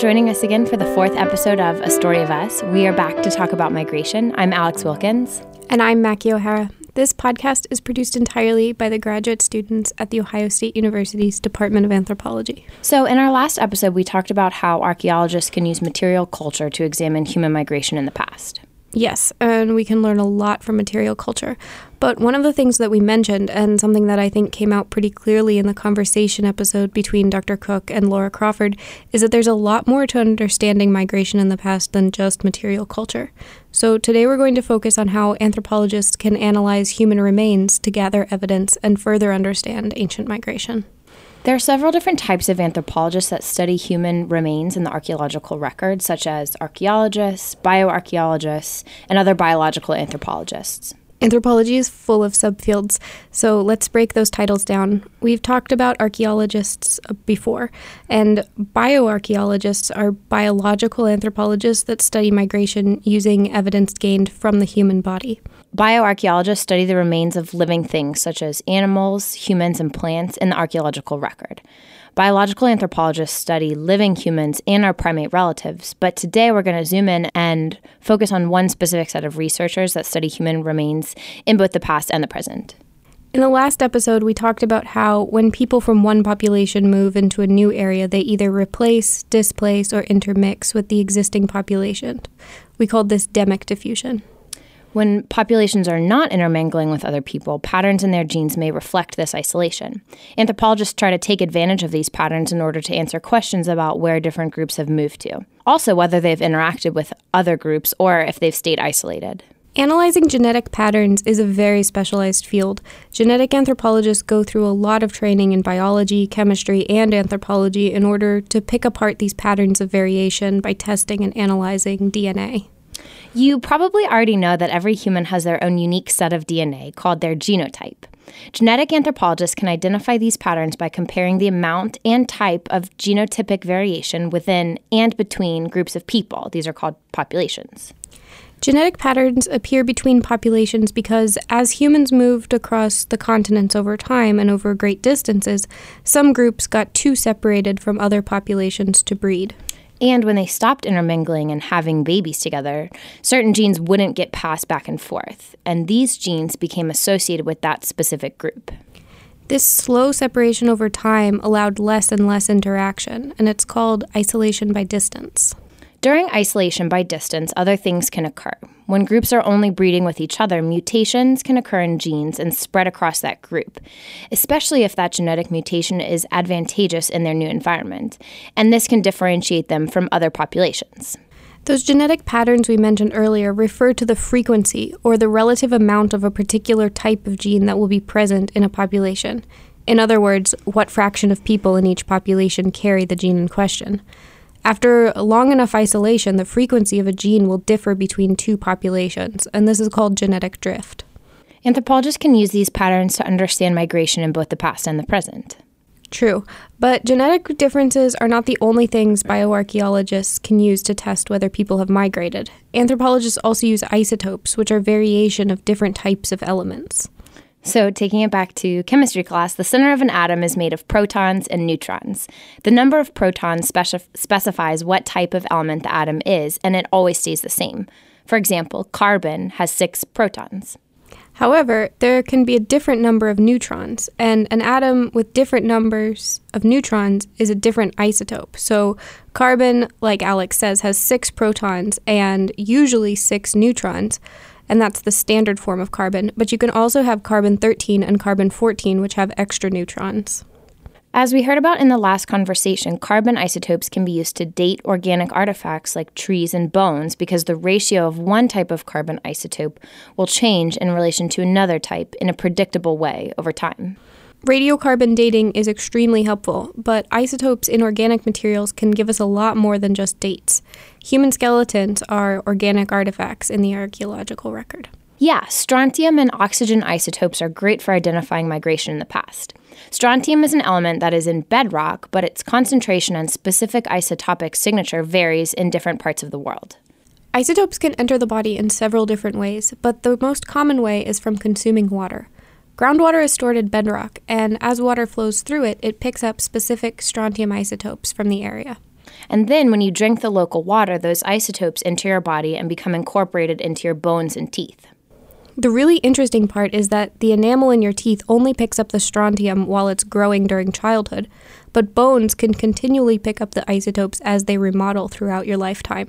joining us again for the fourth episode of A Story of Us. We are back to talk about migration. I'm Alex Wilkins. And I'm Mackie O'Hara. This podcast is produced entirely by the graduate students at The Ohio State University's Department of Anthropology. So, in our last episode, we talked about how archaeologists can use material culture to examine human migration in the past. Yes, and we can learn a lot from material culture. But one of the things that we mentioned, and something that I think came out pretty clearly in the conversation episode between Dr. Cook and Laura Crawford, is that there's a lot more to understanding migration in the past than just material culture. So today we're going to focus on how anthropologists can analyze human remains to gather evidence and further understand ancient migration. There are several different types of anthropologists that study human remains in the archaeological record, such as archaeologists, bioarchaeologists, and other biological anthropologists. Anthropology is full of subfields, so let's break those titles down. We've talked about archaeologists uh, before, and bioarchaeologists are biological anthropologists that study migration using evidence gained from the human body. Bioarchaeologists study the remains of living things such as animals, humans, and plants in the archaeological record. Biological anthropologists study living humans and our primate relatives, but today we're going to zoom in and focus on one specific set of researchers that study human remains in both the past and the present. In the last episode, we talked about how when people from one population move into a new area, they either replace, displace, or intermix with the existing population. We called this demic diffusion. When populations are not intermingling with other people, patterns in their genes may reflect this isolation. Anthropologists try to take advantage of these patterns in order to answer questions about where different groups have moved to, also whether they've interacted with other groups or if they've stayed isolated. Analyzing genetic patterns is a very specialized field. Genetic anthropologists go through a lot of training in biology, chemistry, and anthropology in order to pick apart these patterns of variation by testing and analyzing DNA. You probably already know that every human has their own unique set of DNA called their genotype. Genetic anthropologists can identify these patterns by comparing the amount and type of genotypic variation within and between groups of people. These are called populations. Genetic patterns appear between populations because as humans moved across the continents over time and over great distances, some groups got too separated from other populations to breed. And when they stopped intermingling and having babies together, certain genes wouldn't get passed back and forth, and these genes became associated with that specific group. This slow separation over time allowed less and less interaction, and it's called isolation by distance. During isolation by distance, other things can occur. When groups are only breeding with each other, mutations can occur in genes and spread across that group, especially if that genetic mutation is advantageous in their new environment, and this can differentiate them from other populations. Those genetic patterns we mentioned earlier refer to the frequency or the relative amount of a particular type of gene that will be present in a population. In other words, what fraction of people in each population carry the gene in question. After long enough isolation, the frequency of a gene will differ between two populations, and this is called genetic drift. Anthropologists can use these patterns to understand migration in both the past and the present. True, but genetic differences are not the only things bioarchaeologists can use to test whether people have migrated. Anthropologists also use isotopes, which are variation of different types of elements. So, taking it back to chemistry class, the center of an atom is made of protons and neutrons. The number of protons speci- specifies what type of element the atom is, and it always stays the same. For example, carbon has six protons. However, there can be a different number of neutrons, and an atom with different numbers of neutrons is a different isotope. So, carbon, like Alex says, has six protons and usually six neutrons and that's the standard form of carbon, but you can also have carbon 13 and carbon 14, which have extra neutrons. As we heard about in the last conversation, carbon isotopes can be used to date organic artifacts like trees and bones because the ratio of one type of carbon isotope will change in relation to another type in a predictable way over time. Radiocarbon dating is extremely helpful, but isotopes in organic materials can give us a lot more than just dates. Human skeletons are organic artifacts in the archaeological record. Yeah, strontium and oxygen isotopes are great for identifying migration in the past. Strontium is an element that is in bedrock, but its concentration and specific isotopic signature varies in different parts of the world. Isotopes can enter the body in several different ways, but the most common way is from consuming water. Groundwater is stored in bedrock, and as water flows through it, it picks up specific strontium isotopes from the area. And then when you drink the local water, those isotopes enter your body and become incorporated into your bones and teeth. The really interesting part is that the enamel in your teeth only picks up the strontium while it's growing during childhood, but bones can continually pick up the isotopes as they remodel throughout your lifetime.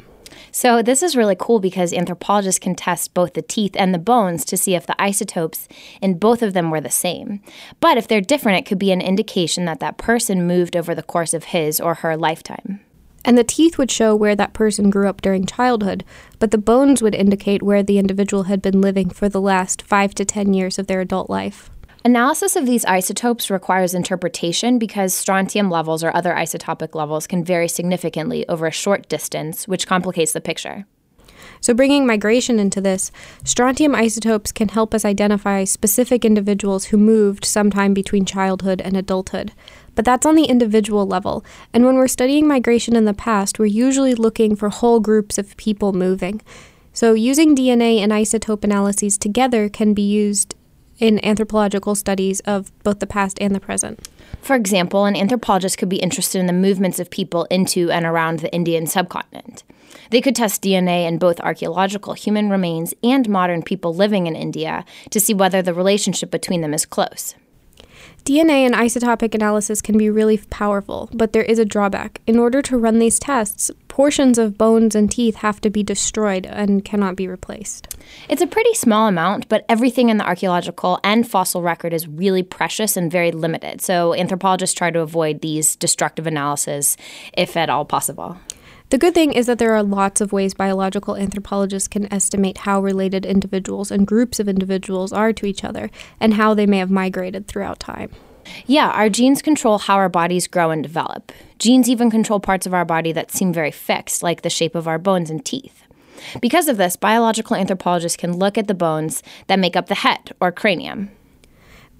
So, this is really cool because anthropologists can test both the teeth and the bones to see if the isotopes in both of them were the same. But if they're different, it could be an indication that that person moved over the course of his or her lifetime. And the teeth would show where that person grew up during childhood, but the bones would indicate where the individual had been living for the last five to ten years of their adult life. Analysis of these isotopes requires interpretation because strontium levels or other isotopic levels can vary significantly over a short distance, which complicates the picture. So, bringing migration into this, strontium isotopes can help us identify specific individuals who moved sometime between childhood and adulthood. But that's on the individual level, and when we're studying migration in the past, we're usually looking for whole groups of people moving. So, using DNA and isotope analyses together can be used in anthropological studies of both the past and the present. For example, an anthropologist could be interested in the movements of people into and around the Indian subcontinent. They could test DNA in both archaeological human remains and modern people living in India to see whether the relationship between them is close. DNA and isotopic analysis can be really powerful, but there is a drawback. In order to run these tests, portions of bones and teeth have to be destroyed and cannot be replaced. It's a pretty small amount, but everything in the archaeological and fossil record is really precious and very limited. So anthropologists try to avoid these destructive analyses if at all possible. The good thing is that there are lots of ways biological anthropologists can estimate how related individuals and groups of individuals are to each other and how they may have migrated throughout time. Yeah, our genes control how our bodies grow and develop. Genes even control parts of our body that seem very fixed, like the shape of our bones and teeth. Because of this, biological anthropologists can look at the bones that make up the head or cranium.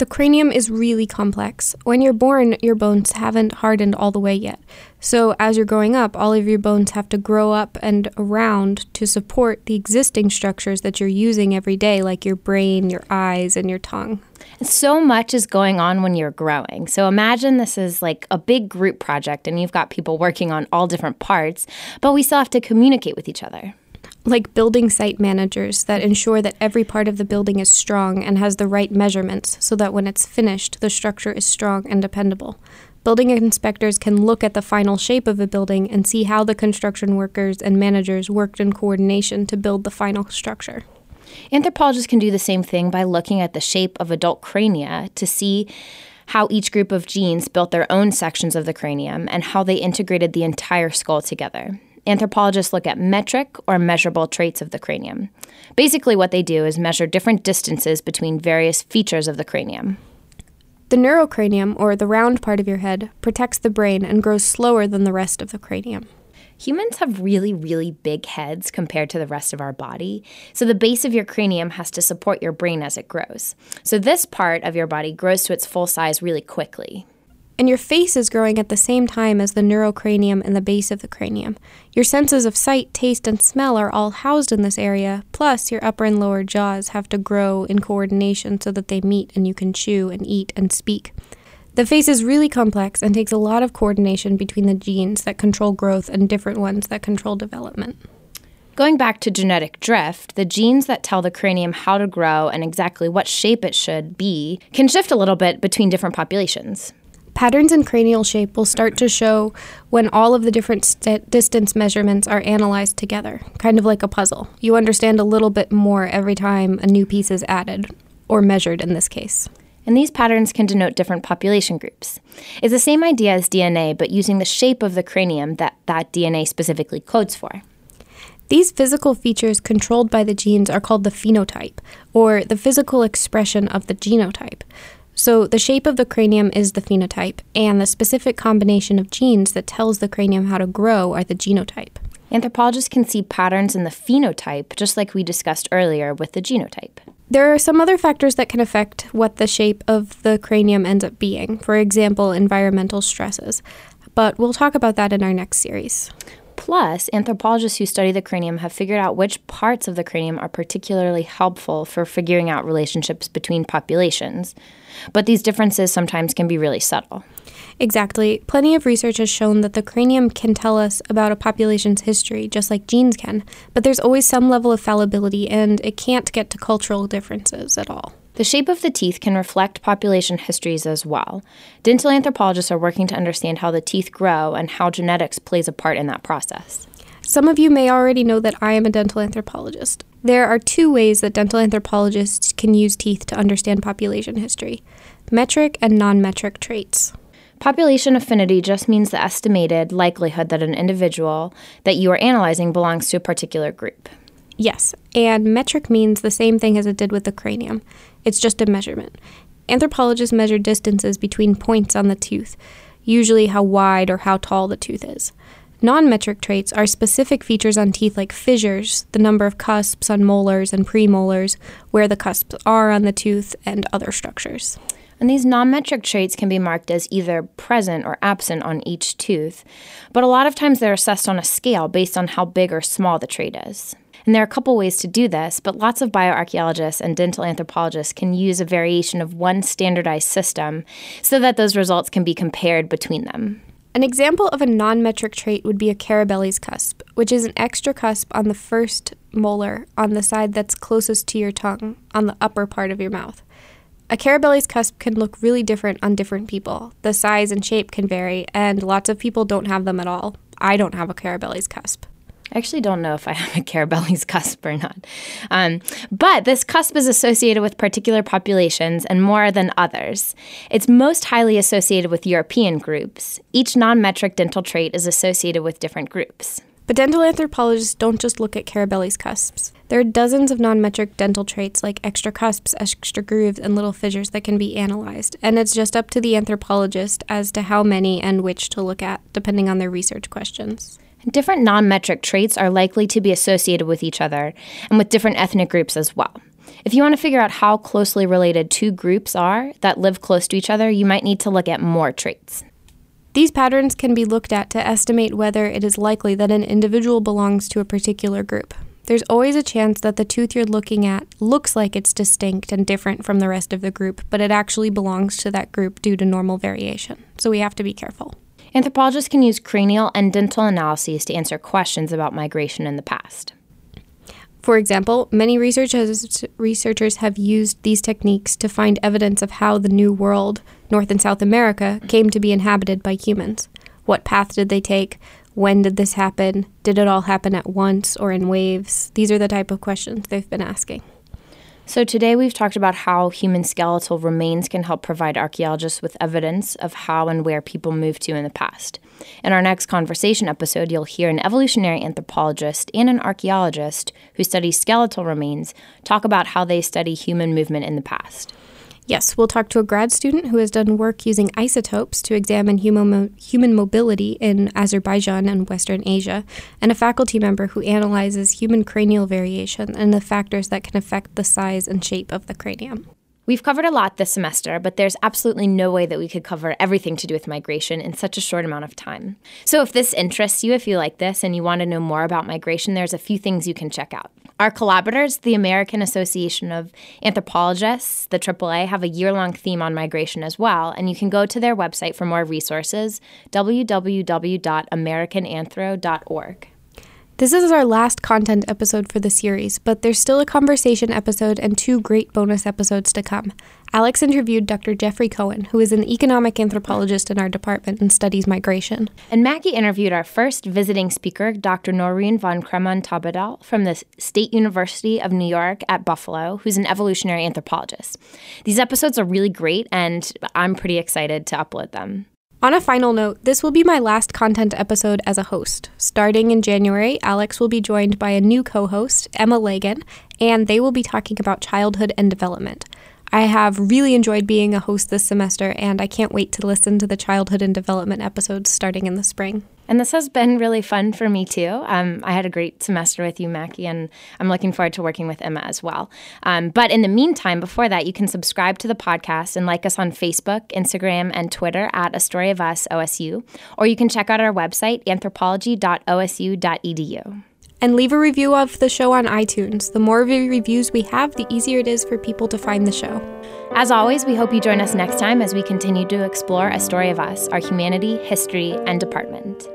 The cranium is really complex. When you're born, your bones haven't hardened all the way yet. So, as you're growing up, all of your bones have to grow up and around to support the existing structures that you're using every day, like your brain, your eyes, and your tongue. So much is going on when you're growing. So, imagine this is like a big group project and you've got people working on all different parts, but we still have to communicate with each other like building site managers that ensure that every part of the building is strong and has the right measurements so that when it's finished, the structure is strong and dependable. Building inspectors can look at the final shape of a building and see how the construction workers and managers worked in coordination to build the final structure. Anthropologists can do the same thing by looking at the shape of adult crania to see how each group of genes built their own sections of the cranium and how they integrated the entire skull together. Anthropologists look at metric or measurable traits of the cranium. Basically, what they do is measure different distances between various features of the cranium. The neurocranium, or the round part of your head, protects the brain and grows slower than the rest of the cranium. Humans have really, really big heads compared to the rest of our body. So the base of your cranium has to support your brain as it grows. So this part of your body grows to its full size really quickly and your face is growing at the same time as the neurocranium and the base of the cranium. Your senses of sight, taste, and smell are all housed in this area, plus, your upper and lower jaws have to grow in coordination so that they meet and you can chew and eat and speak. The face is really complex and takes a lot of coordination between the genes that control growth and different ones that control development. Going back to genetic drift, the genes that tell the cranium how to grow and exactly what shape it should be can shift a little bit between different populations. Patterns in cranial shape will start to show when all of the different st- distance measurements are analyzed together, kind of like a puzzle. You understand a little bit more every time a new piece is added, or measured in this case. And these patterns can denote different population groups. It's the same idea as DNA, but using the shape of the cranium that that DNA specifically codes for. These physical features controlled by the genes are called the phenotype, or the physical expression of the genotype. So, the shape of the cranium is the phenotype, and the specific combination of genes that tells the cranium how to grow are the genotype. Anthropologists can see patterns in the phenotype, just like we discussed earlier with the genotype. There are some other factors that can affect what the shape of the cranium ends up being, for example, environmental stresses. But we'll talk about that in our next series. Plus, anthropologists who study the cranium have figured out which parts of the cranium are particularly helpful for figuring out relationships between populations. But these differences sometimes can be really subtle. Exactly. Plenty of research has shown that the cranium can tell us about a population's history, just like genes can, but there's always some level of fallibility, and it can't get to cultural differences at all. The shape of the teeth can reflect population histories as well. Dental anthropologists are working to understand how the teeth grow and how genetics plays a part in that process. Some of you may already know that I am a dental anthropologist. There are two ways that dental anthropologists can use teeth to understand population history metric and non metric traits. Population affinity just means the estimated likelihood that an individual that you are analyzing belongs to a particular group. Yes, and metric means the same thing as it did with the cranium. It's just a measurement. Anthropologists measure distances between points on the tooth, usually how wide or how tall the tooth is. Non metric traits are specific features on teeth like fissures, the number of cusps on molars and premolars, where the cusps are on the tooth, and other structures. And these non metric traits can be marked as either present or absent on each tooth, but a lot of times they're assessed on a scale based on how big or small the trait is. And there are a couple ways to do this, but lots of bioarchaeologists and dental anthropologists can use a variation of one standardized system so that those results can be compared between them. An example of a non metric trait would be a Carabelli's cusp, which is an extra cusp on the first molar on the side that's closest to your tongue, on the upper part of your mouth. A Carabelli's cusp can look really different on different people. The size and shape can vary, and lots of people don't have them at all. I don't have a Carabelli's cusp. I actually don't know if I have a Carabelli's cusp or not. Um, but this cusp is associated with particular populations and more than others. It's most highly associated with European groups. Each non metric dental trait is associated with different groups. But dental anthropologists don't just look at Carabelli's cusps. There are dozens of non metric dental traits like extra cusps, extra grooves, and little fissures that can be analyzed, and it's just up to the anthropologist as to how many and which to look at, depending on their research questions. Different non metric traits are likely to be associated with each other and with different ethnic groups as well. If you want to figure out how closely related two groups are that live close to each other, you might need to look at more traits. These patterns can be looked at to estimate whether it is likely that an individual belongs to a particular group. There's always a chance that the tooth you're looking at looks like it's distinct and different from the rest of the group, but it actually belongs to that group due to normal variation. So we have to be careful. Anthropologists can use cranial and dental analyses to answer questions about migration in the past. For example, many researchers, researchers have used these techniques to find evidence of how the New World, North and South America, came to be inhabited by humans. What path did they take? When did this happen? Did it all happen at once or in waves? These are the type of questions they've been asking. So, today we've talked about how human skeletal remains can help provide archaeologists with evidence of how and where people moved to in the past. In our next conversation episode, you'll hear an evolutionary anthropologist and an archaeologist who study skeletal remains talk about how they study human movement in the past. Yes, we'll talk to a grad student who has done work using isotopes to examine human, mo- human mobility in Azerbaijan and Western Asia, and a faculty member who analyzes human cranial variation and the factors that can affect the size and shape of the cranium. We've covered a lot this semester, but there's absolutely no way that we could cover everything to do with migration in such a short amount of time. So, if this interests you, if you like this, and you want to know more about migration, there's a few things you can check out. Our collaborators, the American Association of Anthropologists, the AAA, have a year long theme on migration as well, and you can go to their website for more resources www.americananthro.org. This is our last content episode for the series, but there's still a conversation episode and two great bonus episodes to come. Alex interviewed Dr. Jeffrey Cohen, who is an economic anthropologist in our department and studies migration. And Mackie interviewed our first visiting speaker, Dr. Noreen von Cramon-Taubadel from the State University of New York at Buffalo, who's an evolutionary anthropologist. These episodes are really great, and I'm pretty excited to upload them. On a final note, this will be my last content episode as a host. Starting in January, Alex will be joined by a new co host, Emma Lagan, and they will be talking about childhood and development. I have really enjoyed being a host this semester, and I can't wait to listen to the childhood and development episodes starting in the spring. And this has been really fun for me too. Um, I had a great semester with you, Mackie, and I'm looking forward to working with Emma as well. Um, but in the meantime, before that, you can subscribe to the podcast and like us on Facebook, Instagram, and Twitter at A Story of Us OSU, or you can check out our website, anthropology.osu.edu. And leave a review of the show on iTunes. The more reviews we have, the easier it is for people to find the show. As always, we hope you join us next time as we continue to explore a story of us, our humanity, history, and department.